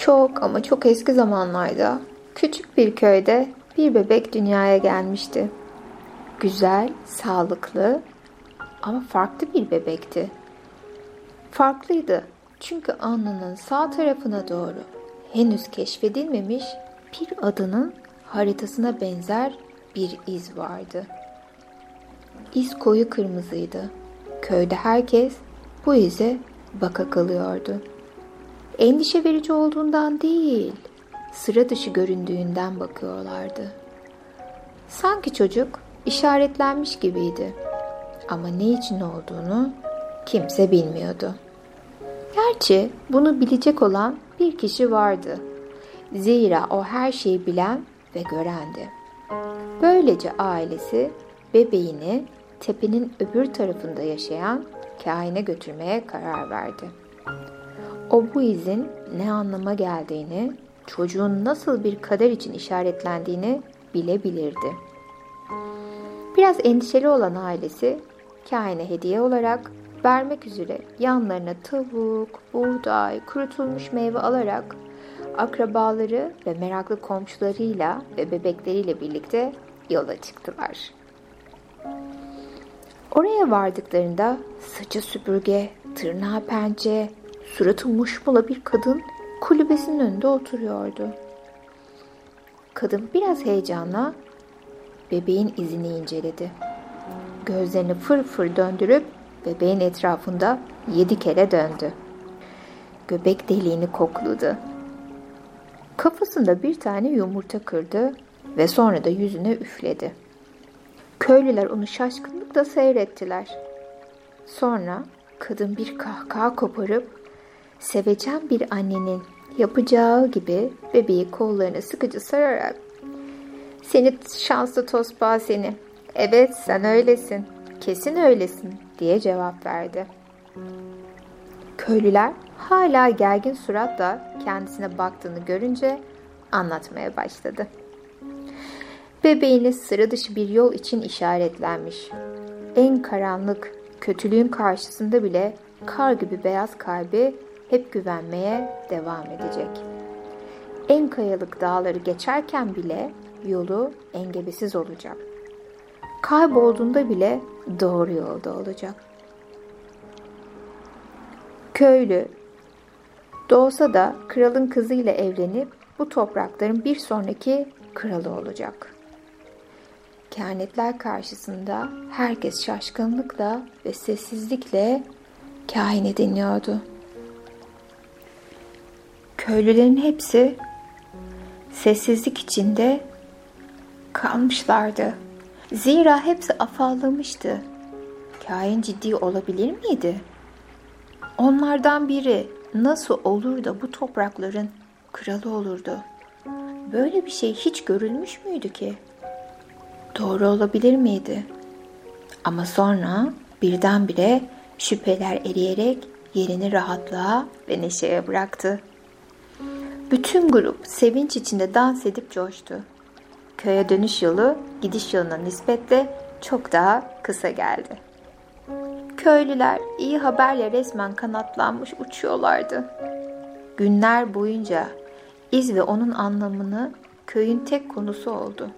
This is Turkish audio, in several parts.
Çok ama çok eski zamanlarda küçük bir köyde bir bebek dünyaya gelmişti. Güzel, sağlıklı ama farklı bir bebekti. Farklıydı çünkü alnının sağ tarafına doğru henüz keşfedilmemiş bir adının haritasına benzer bir iz vardı. İz koyu kırmızıydı. Köyde herkes bu ize baka kalıyordu. Endişe verici olduğundan değil, sıra dışı göründüğünden bakıyorlardı. Sanki çocuk işaretlenmiş gibiydi. Ama ne için olduğunu kimse bilmiyordu. Gerçi bunu bilecek olan bir kişi vardı. Zira o her şeyi bilen ve görendi. Böylece ailesi bebeğini tepenin öbür tarafında yaşayan kaine götürmeye karar verdi. O bu izin ne anlama geldiğini, çocuğun nasıl bir kader için işaretlendiğini bilebilirdi. Biraz endişeli olan ailesi kaine hediye olarak vermek üzere yanlarına tavuk, buğday, kurutulmuş meyve alarak akrabaları ve meraklı komşularıyla ve bebekleriyle birlikte yola çıktılar. Oraya vardıklarında saçı süpürge, tırnağı pençe, suratı muşmula bir kadın kulübesinin önünde oturuyordu. Kadın biraz heyecanla bebeğin izini inceledi. Gözlerini fır fır döndürüp bebeğin etrafında yedi kere döndü. Göbek deliğini kokladı. Kafasında bir tane yumurta kırdı ve sonra da yüzüne üfledi. Köylüler onu şaşkınlıkla seyrettiler. Sonra kadın bir kahkaha koparıp sevecen bir annenin yapacağı gibi bebeği kollarına sıkıcı sararak ''Seni şanslı tosbağa seni. Evet sen öylesin. Kesin öylesin.'' diye cevap verdi. Köylüler hala gergin suratla kendisine baktığını görünce anlatmaya başladı. Bebeğine sıra dışı bir yol için işaretlenmiş. En karanlık, kötülüğün karşısında bile kar gibi beyaz kalbi hep güvenmeye devam edecek. En kayalık dağları geçerken bile yolu engebesiz olacak. Kaybolduğunda bile doğru yolda olacak. Köylü doğsa da kralın kızıyla evlenip bu toprakların bir sonraki kralı olacak. Kehanetler karşısında herkes şaşkınlıkla ve sessizlikle kahine dinliyordu. Köylülerin hepsi sessizlik içinde kalmışlardı. Zira hepsi afallamıştı. Kain ciddi olabilir miydi? Onlardan biri nasıl olur da bu toprakların kralı olurdu? Böyle bir şey hiç görülmüş müydü ki? Doğru olabilir miydi? Ama sonra birdenbire şüpheler eriyerek yerini rahatlığa ve neşeye bıraktı. Bütün grup sevinç içinde dans edip coştu. Köye dönüş yolu gidiş yoluna nispetle çok daha kısa geldi. Köylüler iyi haberle resmen kanatlanmış uçuyorlardı. Günler boyunca iz ve onun anlamını köyün tek konusu oldu.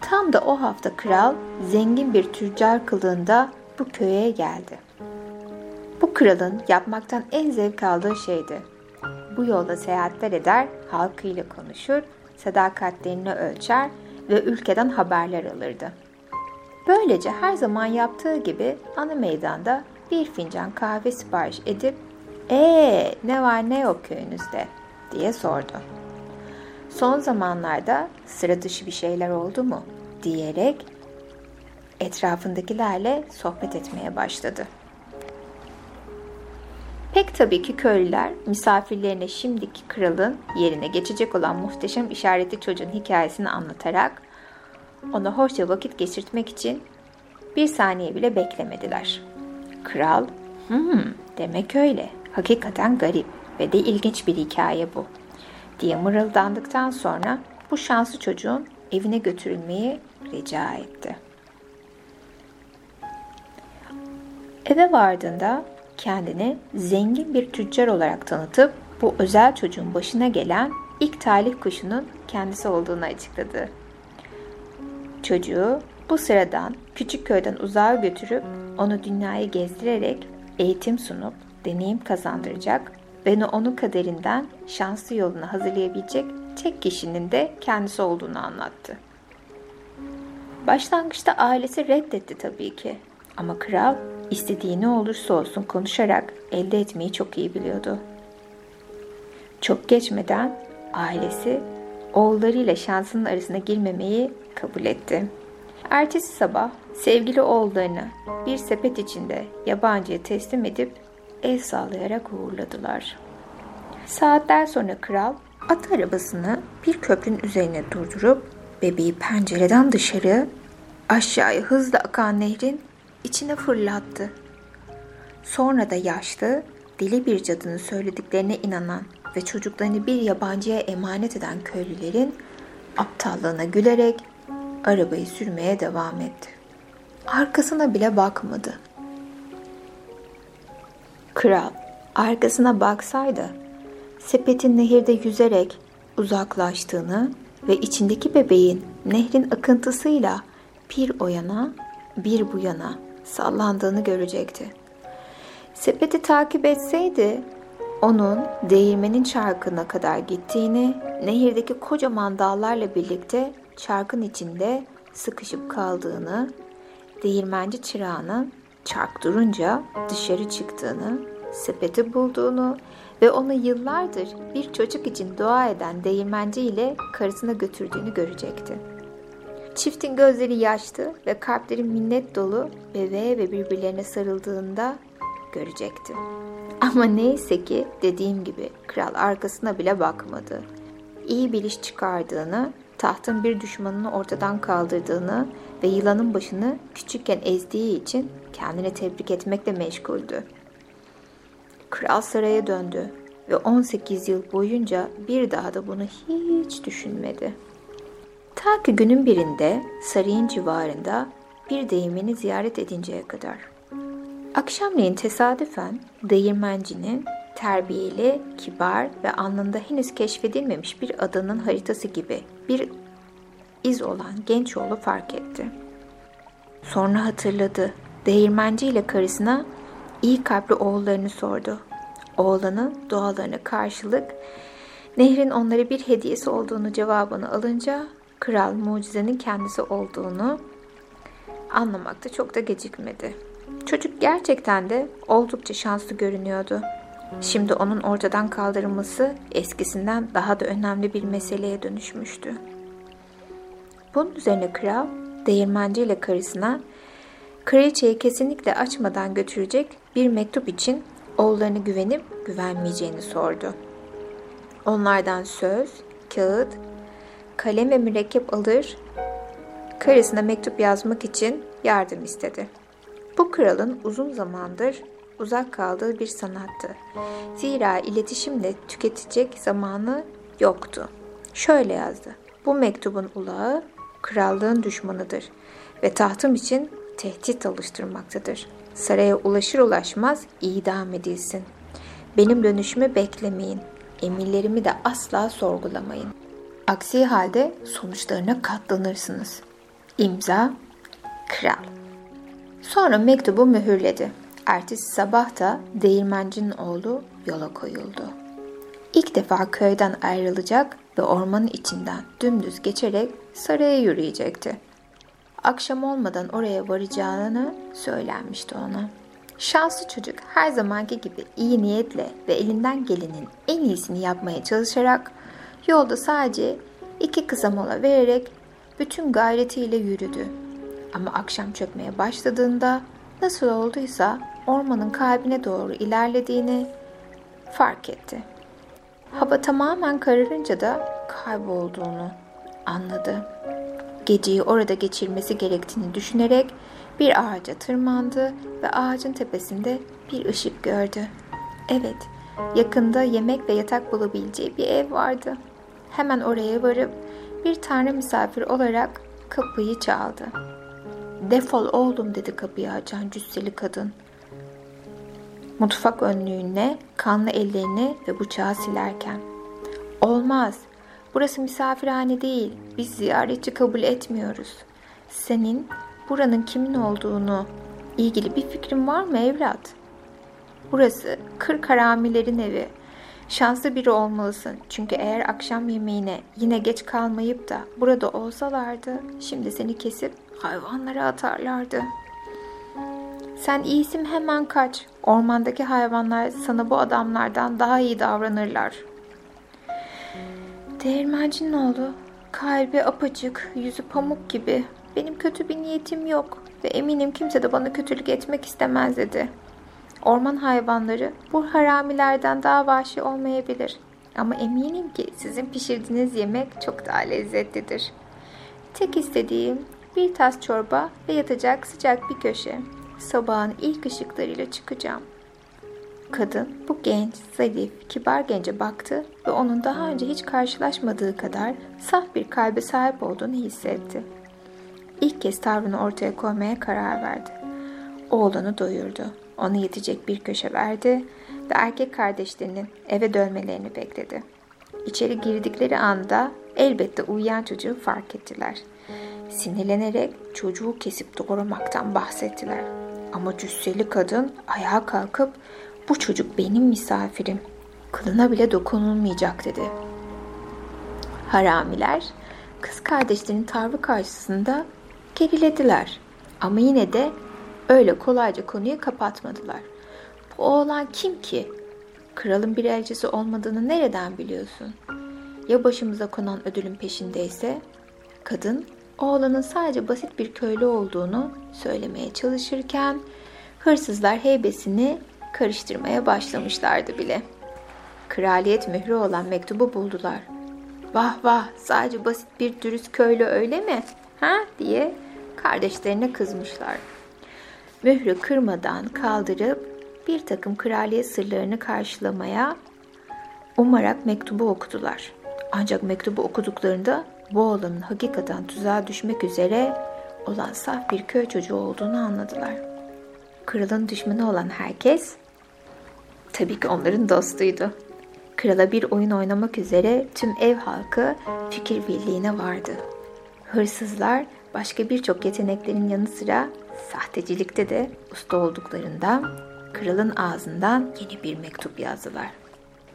Tam da o hafta kral zengin bir tüccar kılığında bu köye geldi. Bu kralın yapmaktan en zevk aldığı şeydi. Bu yolda seyahatler eder, halkıyla konuşur, sadakatlerini ölçer ve ülkeden haberler alırdı. Böylece her zaman yaptığı gibi ana meydanda bir fincan kahve sipariş edip ''Ee ne var ne yok köyünüzde?'' diye sordu. Son zamanlarda sıra dışı bir şeyler oldu mu diyerek etrafındakilerle sohbet etmeye başladı. Pek tabii ki köylüler misafirlerine şimdiki kralın yerine geçecek olan muhteşem işaretli çocuğun hikayesini anlatarak ona hoşça vakit geçirtmek için bir saniye bile beklemediler. Kral, hmm, demek öyle, hakikaten garip ve de ilginç bir hikaye bu diye mırıldandıktan sonra bu şanslı çocuğun evine götürülmeyi rica etti. Eve vardığında kendini zengin bir tüccar olarak tanıtıp bu özel çocuğun başına gelen ilk talih kuşunun kendisi olduğunu açıkladı. Çocuğu bu sıradan küçük köyden uzağa götürüp onu dünyayı gezdirerek eğitim sunup deneyim kazandıracak ve onun kaderinden şanslı yolunu hazırlayabilecek tek kişinin de kendisi olduğunu anlattı. Başlangıçta ailesi reddetti tabii ki. Ama kral istediği ne olursa olsun konuşarak elde etmeyi çok iyi biliyordu. Çok geçmeden ailesi oğullarıyla şansının arasına girmemeyi kabul etti. Ertesi sabah sevgili oğullarını bir sepet içinde yabancıya teslim edip el sağlayarak uğurladılar. Saatler sonra kral at arabasını bir köprünün üzerine durdurup bebeği pencereden dışarı aşağıya hızla akan nehrin içine fırlattı. Sonra da yaşlı, deli bir cadının söylediklerine inanan ve çocuklarını bir yabancıya emanet eden köylülerin aptallığına gülerek arabayı sürmeye devam etti. Arkasına bile bakmadı. Kral arkasına baksaydı sepetin nehirde yüzerek uzaklaştığını ve içindeki bebeğin nehrin akıntısıyla bir o yana bir bu yana sallandığını görecekti. Sepeti takip etseydi onun değirmenin çarkına kadar gittiğini, nehirdeki kocaman dağlarla birlikte çarkın içinde sıkışıp kaldığını, değirmenci çırağının çark durunca dışarı çıktığını, sepeti bulduğunu ve onu yıllardır bir çocuk için dua eden değirmenci ile karısına götürdüğünü görecekti. Çiftin gözleri yaşlı ve kalpleri minnet dolu bebeğe ve birbirlerine sarıldığında görecekti. Ama neyse ki dediğim gibi kral arkasına bile bakmadı. İyi bir iş çıkardığını, tahtın bir düşmanını ortadan kaldırdığını ve yılanın başını küçükken ezdiği için kendini tebrik etmekle meşguldü. Kral saraya döndü ve 18 yıl boyunca bir daha da bunu hiç düşünmedi. Ta ki günün birinde sarayın civarında bir değirmeni ziyaret edinceye kadar. Akşamleyin tesadüfen değirmencinin terbiyeli, kibar ve alnında henüz keşfedilmemiş bir adanın haritası gibi bir iz olan genç oğlu fark etti. Sonra hatırladı. Değirmenci ile karısına iyi kalpli oğullarını sordu. Oğlanın dualarına karşılık nehrin onlara bir hediyesi olduğunu cevabını alınca kral mucizenin kendisi olduğunu anlamakta çok da gecikmedi. Çocuk gerçekten de oldukça şanslı görünüyordu. Şimdi onun ortadan kaldırılması eskisinden daha da önemli bir meseleye dönüşmüştü. Bunun üzerine kral değirmenci ile karısına kraliçeyi kesinlikle açmadan götürecek bir mektup için oğullarını güvenip güvenmeyeceğini sordu. Onlardan söz, kağıt, kalem ve mürekkep alır, karısına mektup yazmak için yardım istedi. Bu kralın uzun zamandır uzak kaldığı bir sanattı. Zira iletişimle tüketecek zamanı yoktu. Şöyle yazdı. Bu mektubun ulağı krallığın düşmanıdır ve tahtım için tehdit oluşturmaktadır. Saraya ulaşır ulaşmaz idam edilsin. Benim dönüşümü beklemeyin. Emirlerimi de asla sorgulamayın. Aksi halde sonuçlarına katlanırsınız. İmza Kral. Sonra mektubu mühürledi. Ertesi sabah da değirmencinin oğlu yola koyuldu. İlk defa köyden ayrılacak ve ormanın içinden dümdüz geçerek saraya yürüyecekti. Akşam olmadan oraya varacağını söylenmişti ona. Şanslı çocuk her zamanki gibi iyi niyetle ve elinden gelenin en iyisini yapmaya çalışarak yolda sadece iki kısa mola vererek bütün gayretiyle yürüdü. Ama akşam çökmeye başladığında nasıl olduysa ormanın kalbine doğru ilerlediğini fark etti. Hava tamamen kararınca da kaybolduğunu anladı. Geceyi orada geçirmesi gerektiğini düşünerek bir ağaca tırmandı ve ağacın tepesinde bir ışık gördü. Evet, yakında yemek ve yatak bulabileceği bir ev vardı. Hemen oraya varıp bir tanrı misafir olarak kapıyı çaldı. Defol oğlum dedi kapıyı açan cüsseli kadın. Mutfak önlüğüne kanlı ellerini ve bıçağı silerken. Olmaz. Burası misafirhane değil. Biz ziyaretçi kabul etmiyoruz. Senin buranın kimin olduğunu ilgili bir fikrin var mı evlat? Burası kırk haramilerin evi. Şanslı biri olmalısın. Çünkü eğer akşam yemeğine yine geç kalmayıp da burada olsalardı şimdi seni kesip hayvanlara atarlardı. Sen iyisin hemen kaç. Ormandaki hayvanlar sana bu adamlardan daha iyi davranırlar. Değirmencinin oğlu kalbi apaçık, yüzü pamuk gibi. Benim kötü bir niyetim yok ve eminim kimse de bana kötülük etmek istemez dedi. Orman hayvanları bu haramilerden daha vahşi olmayabilir. Ama eminim ki sizin pişirdiğiniz yemek çok daha lezzetlidir. Tek istediğim bir tas çorba ve yatacak sıcak bir köşe. Sabahın ilk ışıklarıyla çıkacağım. Kadın bu genç, zarif, kibar gence baktı ve onun daha önce hiç karşılaşmadığı kadar saf bir kalbe sahip olduğunu hissetti. İlk kez tavrını ortaya koymaya karar verdi. Oğlanı doyurdu. Ona yetecek bir köşe verdi ve erkek kardeşlerinin eve dönmelerini bekledi. İçeri girdikleri anda elbette uyuyan çocuğu fark ettiler. Sinirlenerek çocuğu kesip doğramaktan bahsettiler. Ama cüsseli kadın ayağa kalkıp bu çocuk benim misafirim. Kılına bile dokunulmayacak dedi. Haramiler kız kardeşlerinin tavrı karşısında gerilediler. Ama yine de öyle kolayca konuyu kapatmadılar. Bu oğlan kim ki? Kralın bir elçisi olmadığını nereden biliyorsun? Ya başımıza konan ödülün peşindeyse? Kadın oğlanın sadece basit bir köylü olduğunu söylemeye çalışırken hırsızlar heybesini karıştırmaya başlamışlardı bile. Kraliyet mührü olan mektubu buldular. Vah vah sadece basit bir dürüst köylü öyle mi? Ha diye kardeşlerine kızmışlar. Mührü kırmadan kaldırıp bir takım kraliyet sırlarını karşılamaya umarak mektubu okudular. Ancak mektubu okuduklarında bu oğlanın hakikaten tuzağa düşmek üzere olan saf bir köy çocuğu olduğunu anladılar. Kralın düşmanı olan herkes tabii ki onların dostuydu. Krala bir oyun oynamak üzere tüm ev halkı fikir birliğine vardı. Hırsızlar başka birçok yeteneklerin yanı sıra sahtecilikte de usta olduklarından kralın ağzından yeni bir mektup yazdılar.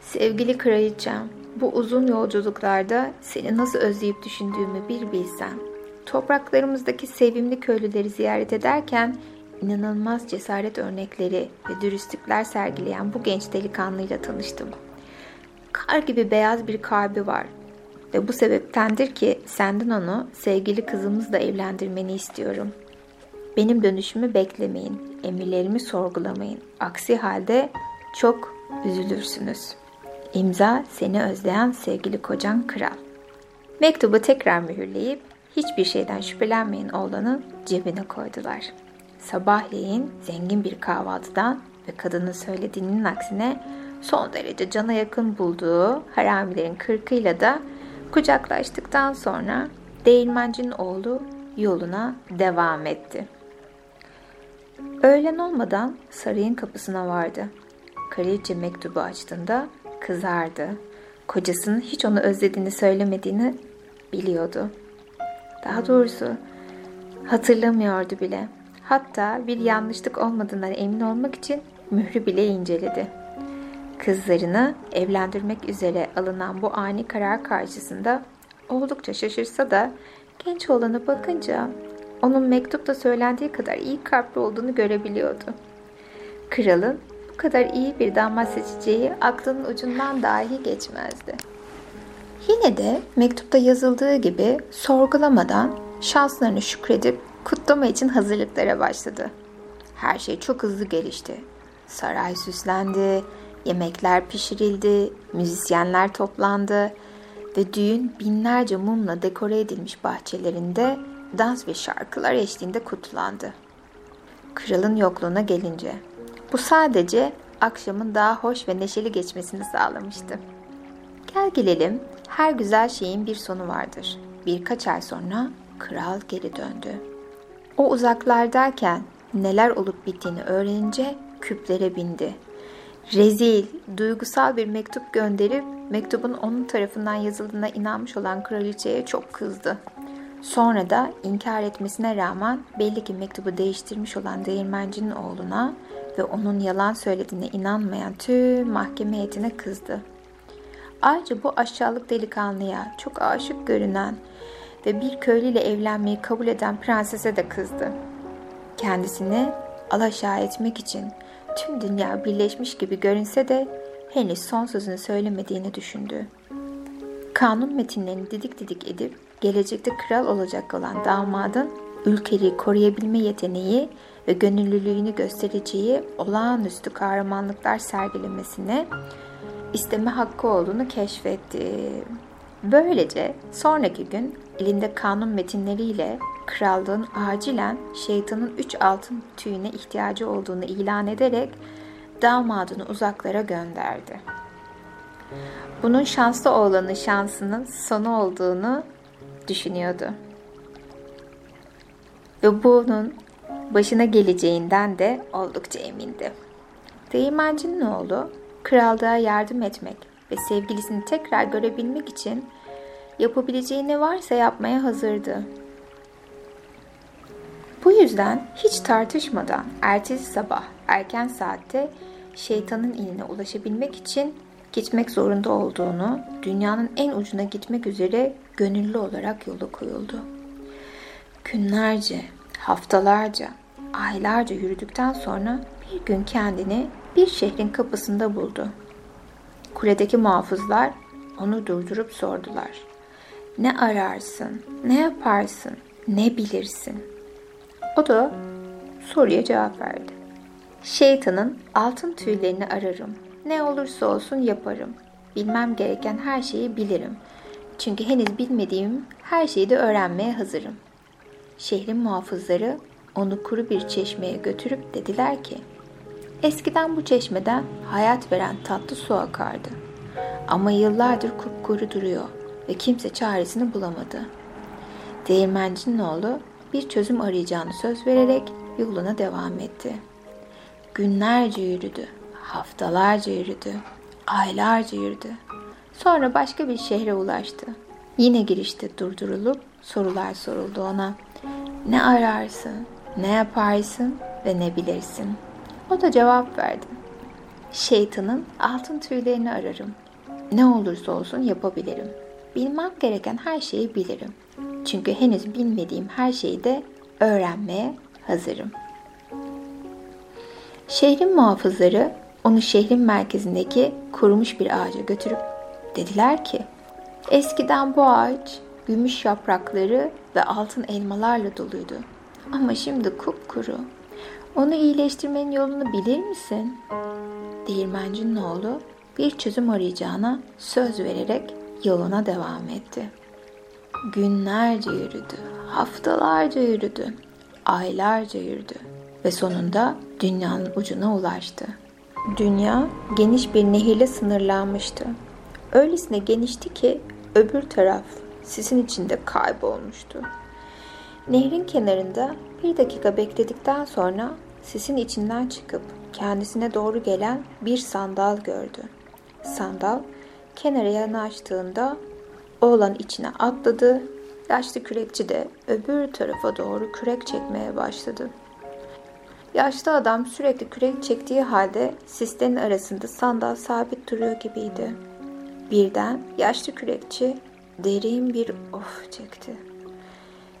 Sevgili kraliçem, bu uzun yolculuklarda seni nasıl özleyip düşündüğümü bir bilsen. Topraklarımızdaki sevimli köylüleri ziyaret ederken inanılmaz cesaret örnekleri ve dürüstlükler sergileyen bu genç delikanlıyla tanıştım. Kar gibi beyaz bir kalbi var ve bu sebeptendir ki senden onu sevgili kızımızla evlendirmeni istiyorum. Benim dönüşümü beklemeyin, emirlerimi sorgulamayın. Aksi halde çok üzülürsünüz. İmza seni özleyen sevgili kocan kral. Mektubu tekrar mühürleyip hiçbir şeyden şüphelenmeyin oğlanın cebine koydular. Sabahleyin zengin bir kahvaltıdan ve kadının söylediğinin aksine son derece cana yakın bulduğu haramilerin kırkıyla da kucaklaştıktan sonra değirmencinin oğlu yoluna devam etti. Öğlen olmadan sarayın kapısına vardı. Kraliçe mektubu açtığında kızardı. Kocasının hiç onu özlediğini söylemediğini biliyordu. Daha doğrusu hatırlamıyordu bile. Hatta bir yanlışlık olmadığından emin olmak için mührü bile inceledi. Kızlarını evlendirmek üzere alınan bu ani karar karşısında oldukça şaşırsa da genç oğlana bakınca onun mektupta söylendiği kadar iyi kalpli olduğunu görebiliyordu. Kralın bu kadar iyi bir damat seçeceği aklının ucundan dahi geçmezdi. Yine de mektupta yazıldığı gibi sorgulamadan şanslarını şükredip kutlama için hazırlıklara başladı. Her şey çok hızlı gelişti. Saray süslendi, yemekler pişirildi, müzisyenler toplandı ve düğün binlerce mumla dekore edilmiş bahçelerinde dans ve şarkılar eşliğinde kutlandı. Kralın yokluğuna gelince bu sadece akşamın daha hoş ve neşeli geçmesini sağlamıştı. Gel gelelim her güzel şeyin bir sonu vardır. Birkaç ay sonra kral geri döndü. O uzaklardayken neler olup bittiğini öğrenince küplere bindi rezil, duygusal bir mektup gönderip mektubun onun tarafından yazıldığına inanmış olan kraliçeye çok kızdı. Sonra da inkar etmesine rağmen belli ki mektubu değiştirmiş olan değirmencinin oğluna ve onun yalan söylediğine inanmayan tüm mahkeme heyetine kızdı. Ayrıca bu aşağılık delikanlıya çok aşık görünen ve bir köylüyle evlenmeyi kabul eden prensese de kızdı. Kendisini alaşağı etmek için tüm dünya birleşmiş gibi görünse de henüz son sözünü söylemediğini düşündü. Kanun metinlerini didik didik edip gelecekte kral olacak olan damadın ülkeliği koruyabilme yeteneği ve gönüllülüğünü göstereceği olağanüstü kahramanlıklar sergilemesine isteme hakkı olduğunu keşfetti. Böylece sonraki gün elinde kanun metinleriyle krallığın acilen şeytanın üç altın tüyüne ihtiyacı olduğunu ilan ederek damadını uzaklara gönderdi. Bunun şanslı oğlanın şansının sonu olduğunu düşünüyordu. Ve bunun başına geleceğinden de oldukça emindi. Değirmencinin oğlu krallığa yardım etmek ve sevgilisini tekrar görebilmek için yapabileceği ne varsa yapmaya hazırdı. Bu yüzden hiç tartışmadan ertesi sabah erken saatte şeytanın iline ulaşabilmek için gitmek zorunda olduğunu, dünyanın en ucuna gitmek üzere gönüllü olarak yola koyuldu. Günlerce, haftalarca, aylarca yürüdükten sonra bir gün kendini bir şehrin kapısında buldu. Kuledeki muhafızlar onu durdurup sordular. Ne ararsın, ne yaparsın, ne bilirsin? O da soruya cevap verdi. Şeytanın altın tüylerini ararım. Ne olursa olsun yaparım. Bilmem gereken her şeyi bilirim. Çünkü henüz bilmediğim her şeyi de öğrenmeye hazırım. Şehrin muhafızları onu kuru bir çeşmeye götürüp dediler ki, Eskiden bu çeşmeden hayat veren tatlı su akardı. Ama yıllardır kupkuru duruyor ve kimse çaresini bulamadı. Değirmencinin oğlu bir çözüm arayacağını söz vererek yoluna devam etti. Günlerce yürüdü, haftalarca yürüdü, aylarca yürüdü. Sonra başka bir şehre ulaştı. Yine girişte durdurulup sorular soruldu ona. Ne ararsın, ne yaparsın ve ne bilirsin? O da cevap verdi. Şeytanın altın tüylerini ararım. Ne olursa olsun yapabilirim. Bilmem gereken her şeyi bilirim. Çünkü henüz bilmediğim her şeyi de öğrenmeye hazırım. Şehrin muhafızları onu şehrin merkezindeki kurumuş bir ağaca götürüp dediler ki Eskiden bu ağaç gümüş yaprakları ve altın elmalarla doluydu. Ama şimdi kupkuru. Onu iyileştirmenin yolunu bilir misin? Değirmencinin oğlu bir çözüm arayacağına söz vererek yoluna devam etti. Günlerce yürüdü, haftalarca yürüdü, aylarca yürüdü ve sonunda dünyanın ucuna ulaştı. Dünya geniş bir nehirle sınırlanmıştı. Öylesine genişti ki öbür taraf sisin içinde kaybolmuştu. Nehrin kenarında bir dakika bekledikten sonra sisin içinden çıkıp kendisine doğru gelen bir sandal gördü. Sandal kenara yanaştığında oğlan içine atladı. Yaşlı kürekçi de öbür tarafa doğru kürek çekmeye başladı. Yaşlı adam sürekli kürek çektiği halde sislerin arasında sandal sabit duruyor gibiydi. Birden yaşlı kürekçi derin bir of çekti.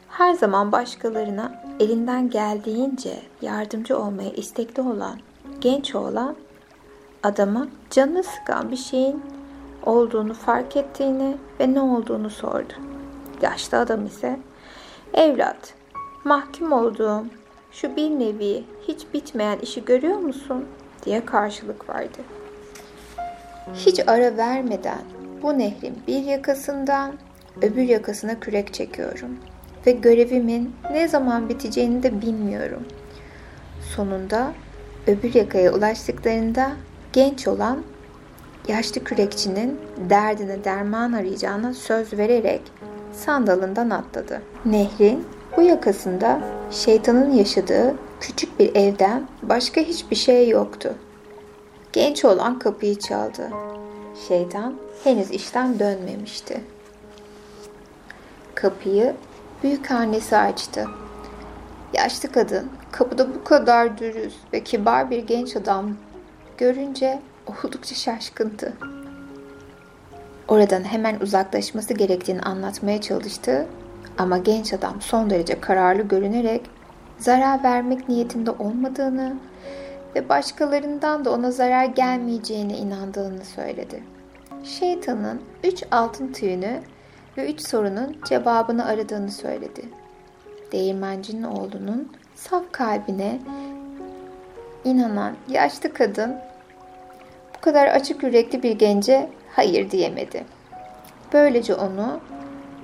Her zaman başkalarına elinden geldiğince yardımcı olmaya istekli olan genç oğlan adama canını sıkan bir şeyin olduğunu fark ettiğini ve ne olduğunu sordu. Yaşlı adam ise evlat mahkum olduğum şu bir nevi hiç bitmeyen işi görüyor musun diye karşılık verdi. Hiç ara vermeden bu nehrin bir yakasından öbür yakasına kürek çekiyorum ve görevimin ne zaman biteceğini de bilmiyorum. Sonunda öbür yakaya ulaştıklarında genç olan yaşlı kürekçinin derdine derman arayacağına söz vererek sandalından atladı. Nehrin bu yakasında şeytanın yaşadığı küçük bir evden başka hiçbir şey yoktu. Genç olan kapıyı çaldı. Şeytan henüz işten dönmemişti. Kapıyı büyük annesi açtı. Yaşlı kadın kapıda bu kadar dürüst ve kibar bir genç adam görünce oldukça şaşkındı. Oradan hemen uzaklaşması gerektiğini anlatmaya çalıştı ama genç adam son derece kararlı görünerek zarar vermek niyetinde olmadığını ve başkalarından da ona zarar gelmeyeceğine inandığını söyledi. Şeytanın üç altın tüyünü ve üç sorunun cevabını aradığını söyledi. Değirmencinin oğlunun saf kalbine inanan yaşlı kadın bu kadar açık yürekli bir gence hayır diyemedi. Böylece onu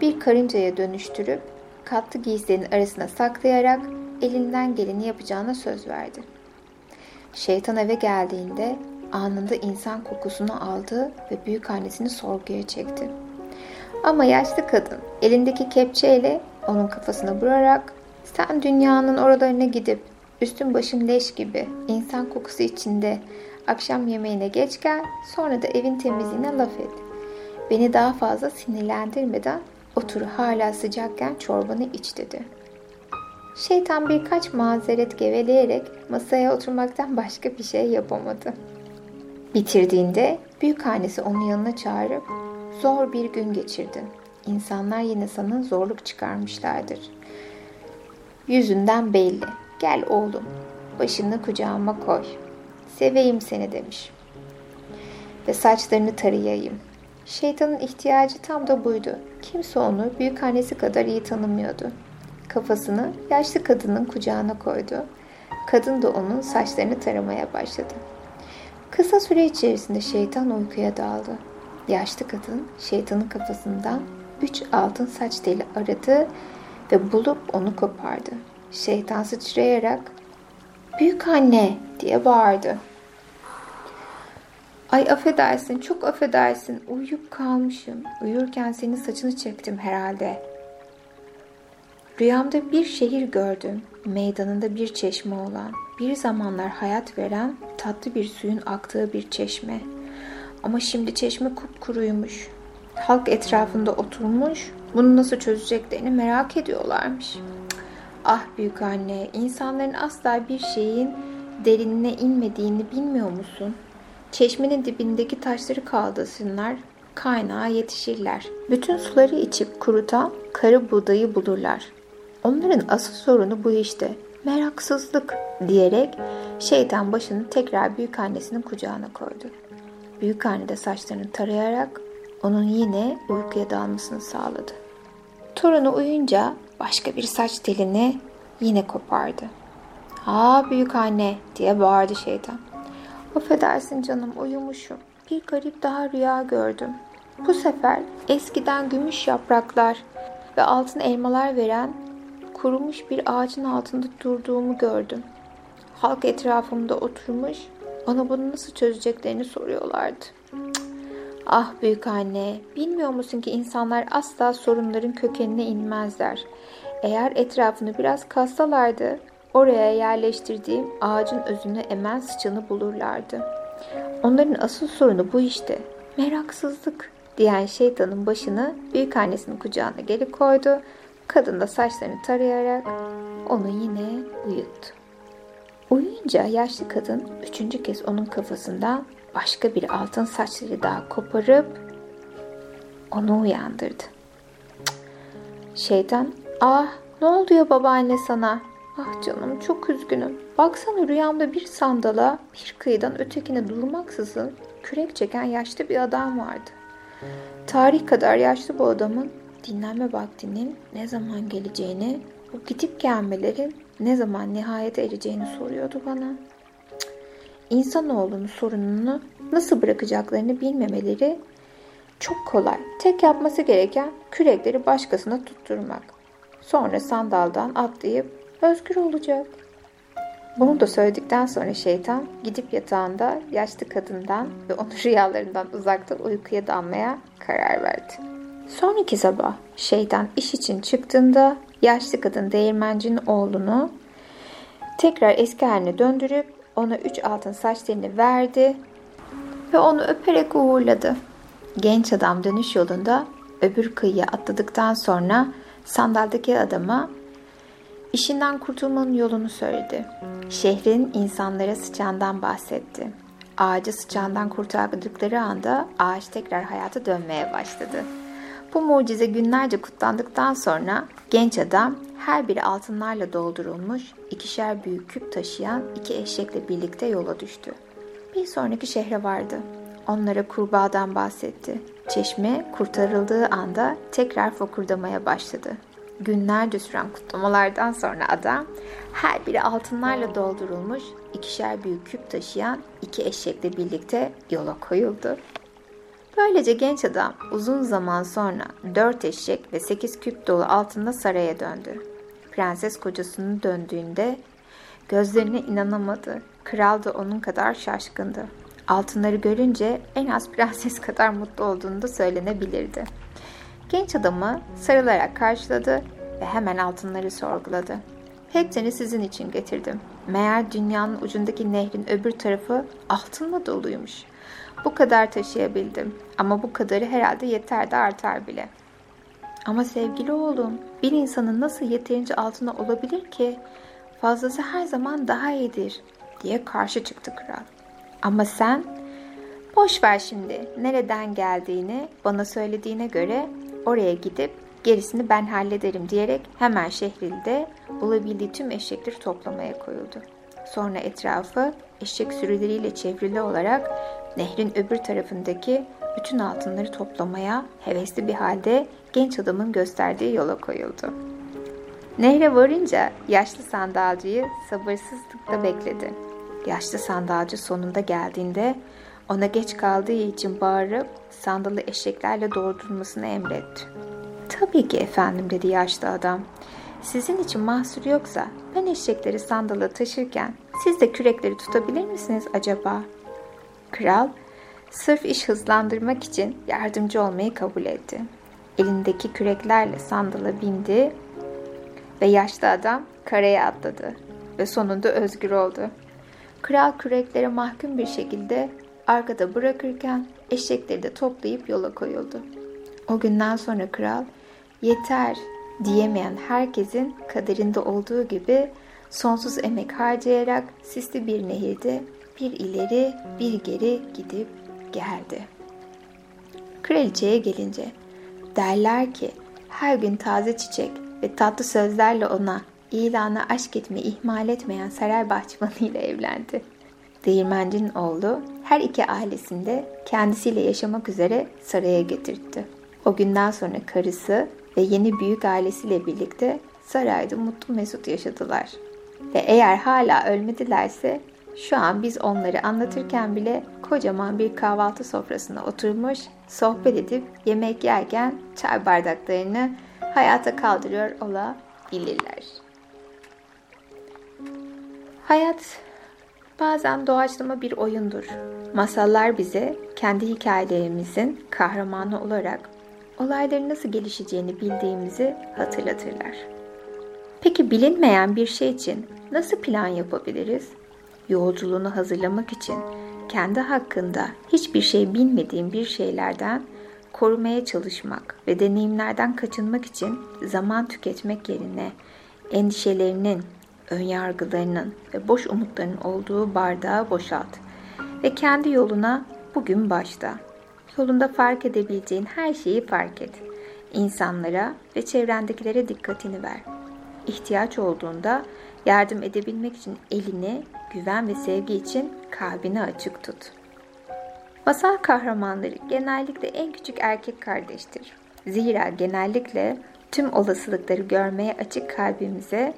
bir karıncaya dönüştürüp katlı giysilerin arasına saklayarak elinden geleni yapacağına söz verdi. Şeytan eve geldiğinde anında insan kokusunu aldı ve büyük annesini sorguya çekti. Ama yaşlı kadın elindeki kepçeyle onun kafasına vurarak sen dünyanın oralarına gidip üstün başın leş gibi insan kokusu içinde akşam yemeğine geç gel sonra da evin temizliğine laf et. Beni daha fazla sinirlendirmeden otur hala sıcakken çorbanı iç dedi. Şeytan birkaç mazeret geveleyerek masaya oturmaktan başka bir şey yapamadı. Bitirdiğinde büyük annesi onu yanına çağırıp zor bir gün geçirdin. İnsanlar yine sana zorluk çıkarmışlardır. Yüzünden belli. Gel oğlum, başını kucağıma koy. Seveyim seni demiş. Ve saçlarını tarayayım. Şeytanın ihtiyacı tam da buydu. Kimse onu büyük annesi kadar iyi tanımıyordu. Kafasını yaşlı kadının kucağına koydu. Kadın da onun saçlarını taramaya başladı. Kısa süre içerisinde şeytan uykuya daldı. Yaşlı kadın şeytanın kafasından üç altın saç teli aradı ve bulup onu kopardı. Şeytan sıçrayarak ''Büyük anne!'' diye bağırdı. ''Ay affedersin, çok affedersin. Uyuyup kalmışım. Uyurken senin saçını çektim herhalde.'' Rüyamda bir şehir gördüm. Meydanında bir çeşme olan, bir zamanlar hayat veren tatlı bir suyun aktığı bir çeşme. Ama şimdi çeşme kupkuruymuş. Halk etrafında oturmuş, bunu nasıl çözeceklerini merak ediyorlarmış. Ah büyük anne, insanların asla bir şeyin derinine inmediğini bilmiyor musun? Çeşmenin dibindeki taşları kaldırsınlar, kaynağa yetişirler. Bütün suları içip kurutan karı buğdayı bulurlar. Onların asıl sorunu bu işte. Meraksızlık diyerek şeytan başını tekrar büyük annesinin kucağına koydu. Büyük anne de saçlarını tarayarak onun yine uykuya dalmasını sağladı. Torunu uyunca başka bir saç telini yine kopardı. ''Aa büyük anne'' diye bağırdı şeytan. ''Affedersin canım uyumuşum. Bir garip daha rüya gördüm. Bu sefer eskiden gümüş yapraklar ve altın elmalar veren kurumuş bir ağacın altında durduğumu gördüm. Halk etrafımda oturmuş, bana bunu nasıl çözeceklerini soruyorlardı. Ah büyük anne, bilmiyor musun ki insanlar asla sorunların kökenine inmezler. Eğer etrafını biraz kazsalardı, oraya yerleştirdiğim ağacın özünü emen sıçanı bulurlardı. Onların asıl sorunu bu işte. Meraksızlık diyen şeytanın başını büyük annesinin kucağına geri koydu Kadın da saçlarını tarayarak onu yine uyuttu. Uyuyunca yaşlı kadın üçüncü kez onun kafasından başka bir altın saçları daha koparıp onu uyandırdı. Şeytan, ah ne oluyor babaanne sana? Ah canım çok üzgünüm. Baksana rüyamda bir sandala bir kıyıdan ötekine durmaksızın kürek çeken yaşlı bir adam vardı. Tarih kadar yaşlı bu adamın dinlenme vaktinin ne zaman geleceğini, bu gidip gelmelerin ne zaman nihayete ereceğini soruyordu bana. Cık, İnsanoğlunun sorununu nasıl bırakacaklarını bilmemeleri çok kolay. Tek yapması gereken kürekleri başkasına tutturmak. Sonra sandaldan atlayıp özgür olacak. Bunu da söyledikten sonra şeytan gidip yatağında yaşlı kadından ve onu rüyalarından uzakta uykuya dalmaya karar verdi. Sonraki sabah şeytan iş için çıktığında yaşlı kadın değirmencinin oğlunu tekrar eski haline döndürüp ona üç altın saç telini verdi ve onu öperek uğurladı. Genç adam dönüş yolunda öbür kıyıya atladıktan sonra sandaldaki adama işinden kurtulmanın yolunu söyledi. Şehrin insanlara sıçandan bahsetti. Ağacı sıçandan kurtardıkları anda ağaç tekrar hayata dönmeye başladı. Bu mucize günlerce kutlandıktan sonra genç adam her biri altınlarla doldurulmuş ikişer büyük küp taşıyan iki eşekle birlikte yola düştü. Bir sonraki şehre vardı. Onlara kurbağadan bahsetti. Çeşme kurtarıldığı anda tekrar fokurdamaya başladı. Günlerce süren kutlamalardan sonra adam her biri altınlarla doldurulmuş ikişer büyük küp taşıyan iki eşekle birlikte yola koyuldu. Böylece genç adam uzun zaman sonra dört eşek ve sekiz küp dolu altında saraya döndü. Prenses kocasının döndüğünde gözlerine inanamadı. Kral da onun kadar şaşkındı. Altınları görünce en az prenses kadar mutlu olduğunu da söylenebilirdi. Genç adamı sarılarak karşıladı ve hemen altınları sorguladı. Hepsini sizin için getirdim. Meğer dünyanın ucundaki nehrin öbür tarafı altınla doluymuş. Bu kadar taşıyabildim ama bu kadarı herhalde yeter de artar bile. Ama sevgili oğlum, bir insanın nasıl yeterince altına olabilir ki? Fazlası her zaman daha iyidir diye karşı çıktı kral. Ama sen boş ver şimdi nereden geldiğini bana söylediğine göre oraya gidip gerisini ben hallederim diyerek hemen şehrilde bulabildiği tüm eşekleri toplamaya koyuldu. Sonra etrafı eşek sürüleriyle çevrili olarak nehrin öbür tarafındaki bütün altınları toplamaya hevesli bir halde genç adamın gösterdiği yola koyuldu. Nehre varınca yaşlı sandalcıyı sabırsızlıkla bekledi. Yaşlı sandalcı sonunda geldiğinde ona geç kaldığı için bağırıp sandalı eşeklerle doldurmasını emretti. Tabii ki efendim dedi yaşlı adam. Sizin için mahsur yoksa ben eşekleri sandala taşırken siz de kürekleri tutabilir misiniz acaba? Kral sırf iş hızlandırmak için yardımcı olmayı kabul etti. Elindeki küreklerle sandala bindi ve yaşlı adam karaya atladı ve sonunda özgür oldu. Kral kürekleri mahkum bir şekilde arkada bırakırken eşekleri de toplayıp yola koyuldu. O günden sonra kral yeter diyemeyen herkesin kaderinde olduğu gibi sonsuz emek harcayarak sisli bir nehirde bir ileri bir geri gidip geldi. Kraliçeye gelince derler ki her gün taze çiçek ve tatlı sözlerle ona ilana aşk etmeyi ihmal etmeyen saray bahçıvanıyla evlendi. Değirmencinin oğlu her iki ailesinde kendisiyle yaşamak üzere saraya getirtti. O günden sonra karısı ve yeni büyük ailesiyle birlikte sarayda mutlu mesut yaşadılar. Ve eğer hala ölmedilerse şu an biz onları anlatırken bile kocaman bir kahvaltı sofrasına oturmuş, sohbet edip yemek yerken çay bardaklarını hayata kaldırıyor olabilirler. Hayat bazen doğaçlama bir oyundur. Masallar bize kendi hikayelerimizin kahramanı olarak olayların nasıl gelişeceğini bildiğimizi hatırlatırlar. Peki bilinmeyen bir şey için nasıl plan yapabiliriz? Yolculuğunu hazırlamak için kendi hakkında hiçbir şey bilmediğim bir şeylerden korumaya çalışmak ve deneyimlerden kaçınmak için zaman tüketmek yerine endişelerinin, önyargılarının ve boş umutlarının olduğu bardağı boşalt ve kendi yoluna bugün başla. Yolunda fark edebileceğin her şeyi fark et. İnsanlara ve çevrendekilere dikkatini ver. İhtiyaç olduğunda yardım edebilmek için elini, güven ve sevgi için kalbini açık tut. Masal kahramanları genellikle en küçük erkek kardeştir. Zira genellikle tüm olasılıkları görmeye açık kalbimize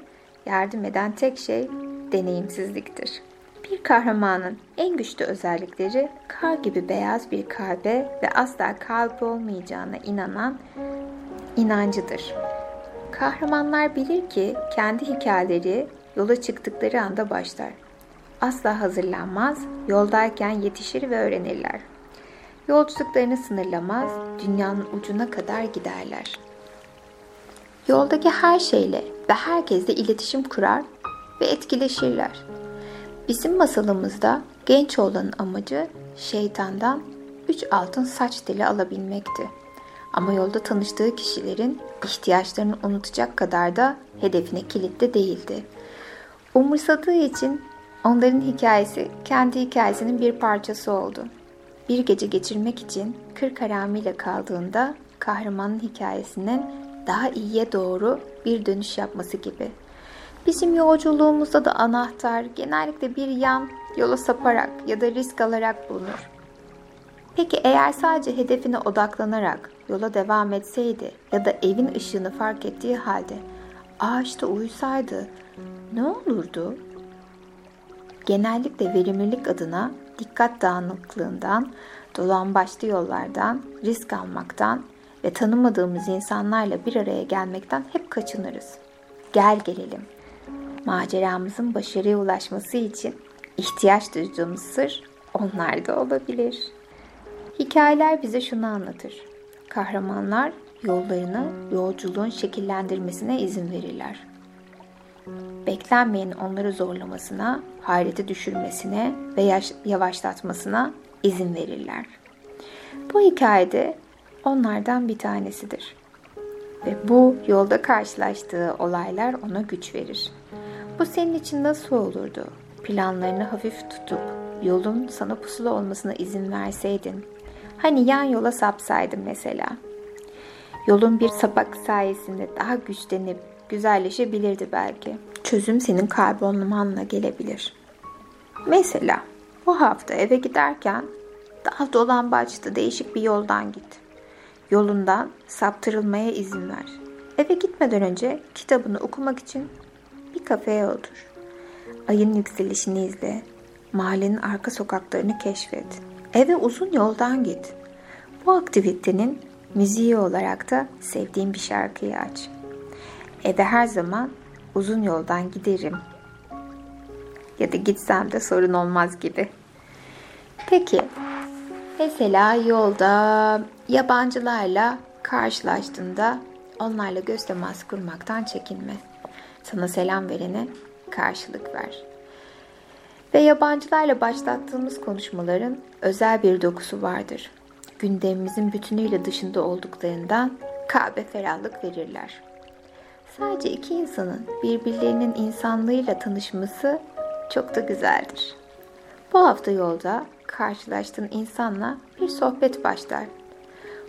yardım eden tek şey deneyimsizliktir. Bir kahramanın en güçlü özellikleri kar gibi beyaz bir kalbe ve asla kalp olmayacağına inanan inancıdır. Kahramanlar bilir ki kendi hikayeleri yola çıktıkları anda başlar. Asla hazırlanmaz, yoldayken yetişir ve öğrenirler. Yolculuklarını sınırlamaz, dünyanın ucuna kadar giderler. Yoldaki her şeyle ve herkesle iletişim kurar ve etkileşirler. Bizim masalımızda Genç oğlanın amacı şeytandan üç altın saç dili alabilmekti. Ama yolda tanıştığı kişilerin ihtiyaçlarını unutacak kadar da hedefine kilitli değildi. Umursadığı için onların hikayesi kendi hikayesinin bir parçası oldu. Bir gece geçirmek için kırk haramiyle kaldığında kahramanın hikayesinin daha iyiye doğru bir dönüş yapması gibi. Bizim yolculuğumuzda da anahtar genellikle bir yan yola saparak ya da risk alarak bulunur. Peki eğer sadece hedefine odaklanarak yola devam etseydi ya da evin ışığını fark ettiği halde ağaçta uyusaydı ne olurdu? Genellikle verimlilik adına dikkat dağınıklığından, dolambaçlı yollardan, risk almaktan ve tanımadığımız insanlarla bir araya gelmekten hep kaçınırız. Gel gelelim. Maceramızın başarıya ulaşması için ihtiyaç duyduğumuz sır onlarda olabilir. Hikayeler bize şunu anlatır. Kahramanlar yollarını yolculuğun şekillendirmesine izin verirler. Beklenmeyen onları zorlamasına, hayrete düşürmesine ve yavaşlatmasına izin verirler. Bu hikayede onlardan bir tanesidir. Ve bu yolda karşılaştığı olaylar ona güç verir. Bu senin için nasıl olurdu? Planlarını hafif tutup yolun sana pusula olmasına izin verseydin. Hani yan yola sapsaydın mesela. Yolun bir sapak sayesinde daha güçlenip güzelleşebilirdi belki. Çözüm senin karbonlamanla gelebilir. Mesela bu hafta eve giderken daha dolambaçlı değişik bir yoldan git. Yolundan saptırılmaya izin ver. Eve gitmeden önce kitabını okumak için bir kafeye otur. Ayın yükselişini izle. Mahallenin arka sokaklarını keşfet. Eve uzun yoldan git. Bu aktivitenin müziği olarak da sevdiğin bir şarkıyı aç. Eve her zaman uzun yoldan giderim. Ya da gitsem de sorun olmaz gibi. Peki, mesela yolda yabancılarla karşılaştığında onlarla göz teması kurmaktan çekinme. Sana selam verene karşılık ver. Ve yabancılarla başlattığımız konuşmaların özel bir dokusu vardır. Gündemimizin bütünüyle dışında olduklarından Kabe ferahlık verirler. Sadece iki insanın birbirlerinin insanlığıyla tanışması çok da güzeldir. Bu hafta yolda karşılaştığın insanla bir sohbet başlar.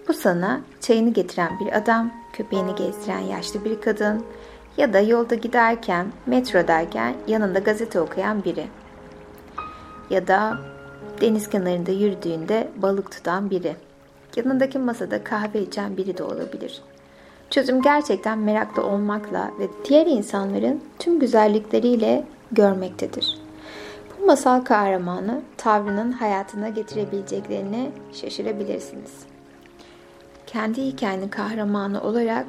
Bu sana çayını getiren bir adam, köpeğini gezdiren yaşlı bir kadın ya da yolda giderken, metrodayken yanında gazete okuyan biri. Ya da deniz kenarında yürüdüğünde balık tutan biri. Yanındaki masada kahve içen biri de olabilir. Çözüm gerçekten meraklı olmakla ve diğer insanların tüm güzellikleriyle görmektedir. Bu masal kahramanı tavrının hayatına getirebileceklerini şaşırabilirsiniz. Kendi hikayenin kahramanı olarak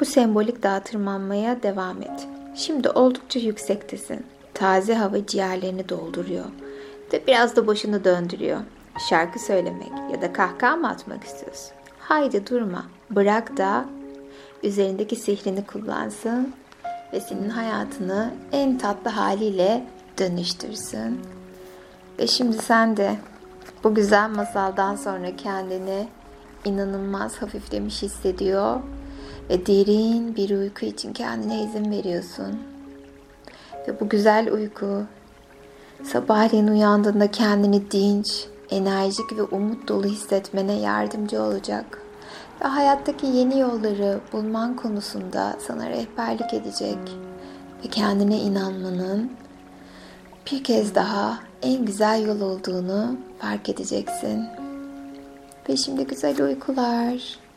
bu sembolik dağa tırmanmaya devam et. Şimdi oldukça yüksektesin. Taze hava ciğerlerini dolduruyor ve biraz da başını döndürüyor. Şarkı söylemek ya da kahkaha mı atmak istiyorsun? Haydi durma. Bırak da üzerindeki sihrini kullansın ve senin hayatını en tatlı haliyle dönüştürsün. Ve şimdi sen de bu güzel masaldan sonra kendini inanılmaz hafiflemiş hissediyor ve derin bir uyku için kendine izin veriyorsun. Ve bu güzel uyku sabahleyin uyandığında kendini dinç, enerjik ve umut dolu hissetmene yardımcı olacak. Ve hayattaki yeni yolları bulman konusunda sana rehberlik edecek. Ve kendine inanmanın bir kez daha en güzel yol olduğunu fark edeceksin. Ve şimdi güzel uykular.